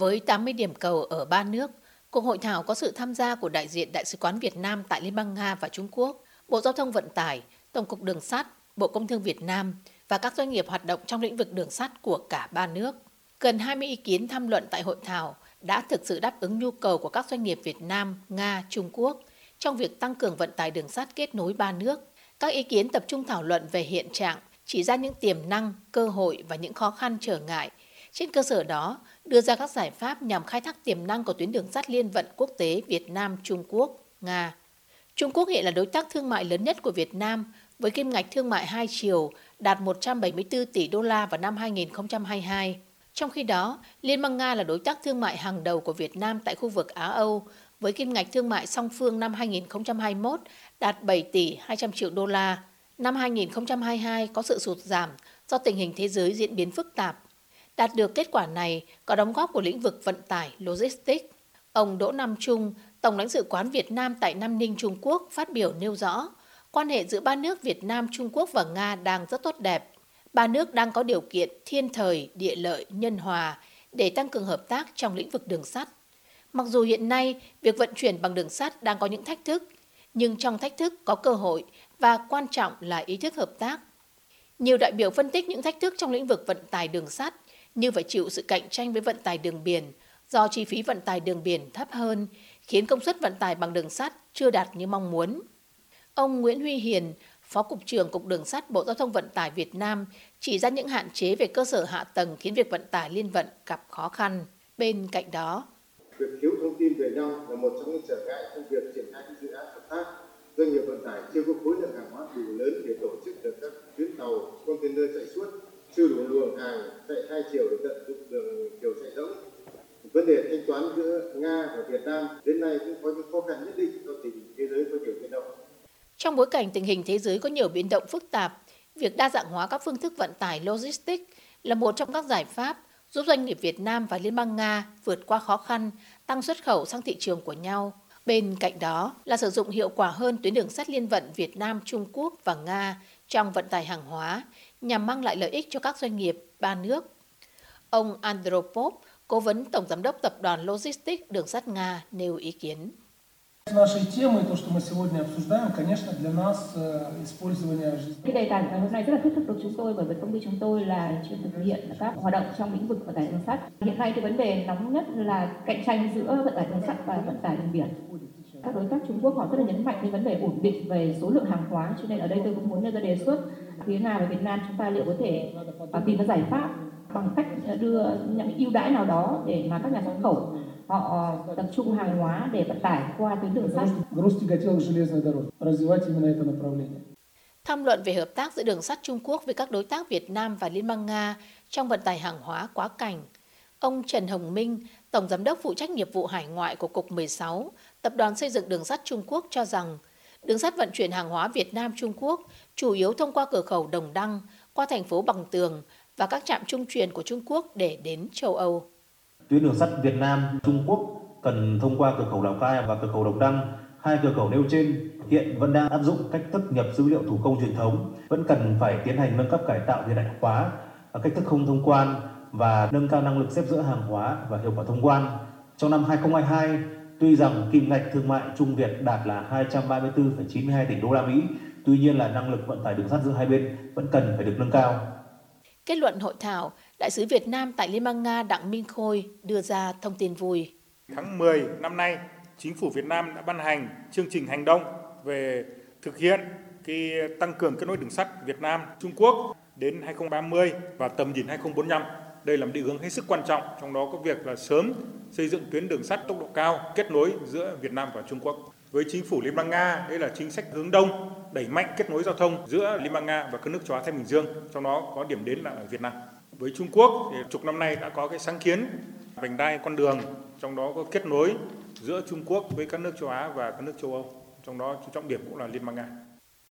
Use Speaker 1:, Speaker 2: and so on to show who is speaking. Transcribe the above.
Speaker 1: Với 80 điểm cầu ở ba nước, cuộc hội thảo có sự tham gia của đại diện Đại sứ quán Việt Nam tại Liên bang Nga và Trung Quốc, Bộ Giao thông Vận tải, Tổng cục Đường sắt, Bộ Công thương Việt Nam và các doanh nghiệp hoạt động trong lĩnh vực đường sắt của cả ba nước. Gần 20 ý kiến tham luận tại hội thảo đã thực sự đáp ứng nhu cầu của các doanh nghiệp Việt Nam, Nga, Trung Quốc trong việc tăng cường vận tải đường sắt kết nối ba nước. Các ý kiến tập trung thảo luận về hiện trạng, chỉ ra những tiềm năng, cơ hội và những khó khăn trở ngại. Trên cơ sở đó, đưa ra các giải pháp nhằm khai thác tiềm năng của tuyến đường sắt liên vận quốc tế Việt Nam Trung Quốc, Nga. Trung Quốc hiện là đối tác thương mại lớn nhất của Việt Nam với kim ngạch thương mại hai chiều đạt 174 tỷ đô la vào năm 2022. Trong khi đó, Liên bang Nga là đối tác thương mại hàng đầu của Việt Nam tại khu vực Á Âu với kim ngạch thương mại song phương năm 2021 đạt 7 tỷ 200 triệu đô la. Năm 2022 có sự sụt giảm do tình hình thế giới diễn biến phức tạp. Đạt được kết quả này có đóng góp của lĩnh vực vận tải, logistics. Ông Đỗ Nam Trung, Tổng lãnh sự quán Việt Nam tại Nam Ninh, Trung Quốc phát biểu nêu rõ, quan hệ giữa ba nước Việt Nam, Trung Quốc và Nga đang rất tốt đẹp. Ba nước đang có điều kiện thiên thời, địa lợi, nhân hòa để tăng cường hợp tác trong lĩnh vực đường sắt. Mặc dù hiện nay việc vận chuyển bằng đường sắt đang có những thách thức, nhưng trong thách thức có cơ hội và quan trọng là ý thức hợp tác. Nhiều đại biểu phân tích những thách thức trong lĩnh vực vận tải đường sắt như phải chịu sự cạnh tranh với vận tải đường biển do chi phí vận tải đường biển thấp hơn, khiến công suất vận tải bằng đường sắt chưa đạt như mong muốn. Ông Nguyễn Huy Hiền, Phó Cục trưởng Cục Đường sắt Bộ Giao thông Vận tải Việt Nam chỉ ra những hạn chế về cơ sở hạ tầng khiến việc vận tải liên vận gặp khó khăn. Bên cạnh đó,
Speaker 2: việc thiếu thông tin về nhau là một trong những trở ngại trong việc triển khai các dự án hợp tác. Doanh nghiệp vận tải chưa có khối lượng hàng hóa đủ lớn để tổ chức được các tuyến tàu, container chạy suốt, chưa đủ luồng hàng chạy hai chiều để tận dụng đường chiều chạy rỗng. Vấn đề thanh toán giữa Nga và Việt Nam đến nay cũng có những khó khăn nhất định do tình thế giới có nhiều biến động.
Speaker 1: Trong bối cảnh tình hình thế giới có nhiều biến động phức tạp, việc đa dạng hóa các phương thức vận tải logistics là một trong các giải pháp giúp doanh nghiệp Việt Nam và Liên bang Nga vượt qua khó khăn, tăng xuất khẩu sang thị trường của nhau. Bên cạnh đó là sử dụng hiệu quả hơn tuyến đường sắt liên vận Việt Nam, Trung Quốc và Nga trong vận tải hàng hóa nhằm mang lại lợi ích cho các doanh nghiệp ba nước. Ông Andropov, cố vấn tổng giám đốc tập đoàn Logistics đường sắt Nga nêu ý kiến.
Speaker 3: Cái đề tài ngày hôm nay rất là thiết thực đối chúng tôi bởi vì công ty chúng tôi là chuyên thực hiện các hoạt động trong lĩnh vực vận tải đường sắt. Hiện nay thì vấn đề nóng nhất là cạnh tranh giữa vận tải đường sắt và vận tải đường biển các đối tác Trung Quốc họ rất là nhấn mạnh đến vấn đề ổn định về số lượng hàng hóa, cho nên ở đây tôi cũng muốn đưa ra đề xuất phía Nga và Việt Nam chúng ta liệu có thể à, tìm ra giải pháp bằng cách đưa những ưu đãi nào đó để mà các nhà xuất khẩu họ ờ, tập trung hàng hóa để vận tải qua tuyến đường sắt.
Speaker 1: Tham luận về hợp tác giữa đường sắt Trung Quốc với các đối tác Việt Nam và Liên bang Nga trong vận tải hàng hóa quá cảnh. Ông Trần Hồng Minh, Tổng Giám đốc phụ trách nghiệp vụ hải ngoại của Cục 16, Tập đoàn Xây dựng Đường sắt Trung Quốc cho rằng, đường sắt vận chuyển hàng hóa Việt Nam Trung Quốc chủ yếu thông qua cửa khẩu Đồng Đăng, qua thành phố Bằng Tường và các trạm trung truyền của Trung Quốc để đến châu Âu.
Speaker 4: Tuyến đường sắt Việt Nam Trung Quốc cần thông qua cửa khẩu Lào Cai và cửa khẩu Đồng Đăng. Hai cửa khẩu nêu trên hiện vẫn đang áp dụng cách thức nhập dữ liệu thủ công truyền thống, vẫn cần phải tiến hành nâng cấp cải tạo hiện đại hóa, cách thức không thông quan và nâng cao năng lực xếp dỡ hàng hóa và hiệu quả thông quan. Trong năm 2022, tuy rằng kim ngạch thương mại Trung Việt đạt là 234,92 tỷ đô la Mỹ, tuy nhiên là năng lực vận tải đường sắt giữa hai bên vẫn cần phải được nâng cao.
Speaker 1: Kết luận hội thảo, Đại sứ Việt Nam tại Liên bang Nga Đặng Minh Khôi đưa ra thông tin vui.
Speaker 5: Tháng 10 năm nay, Chính phủ Việt Nam đã ban hành chương trình hành động về thực hiện cái tăng cường kết nối đường sắt Việt Nam Trung Quốc đến 2030 và tầm nhìn 2045. Đây là một định hướng hết sức quan trọng, trong đó có việc là sớm xây dựng tuyến đường sắt tốc độ cao kết nối giữa Việt Nam và Trung Quốc. Với chính phủ Liên bang Nga, đây là chính sách hướng đông, đẩy mạnh kết nối giao thông giữa Liên bang Nga và các nước châu Á Thái Bình Dương, trong đó có điểm đến là ở Việt Nam. Với Trung Quốc thì chục năm nay đã có cái sáng kiến vành đai con đường, trong đó có kết nối giữa Trung Quốc với các nước châu Á và các nước châu Âu, trong đó trọng điểm cũng là Liên bang Nga.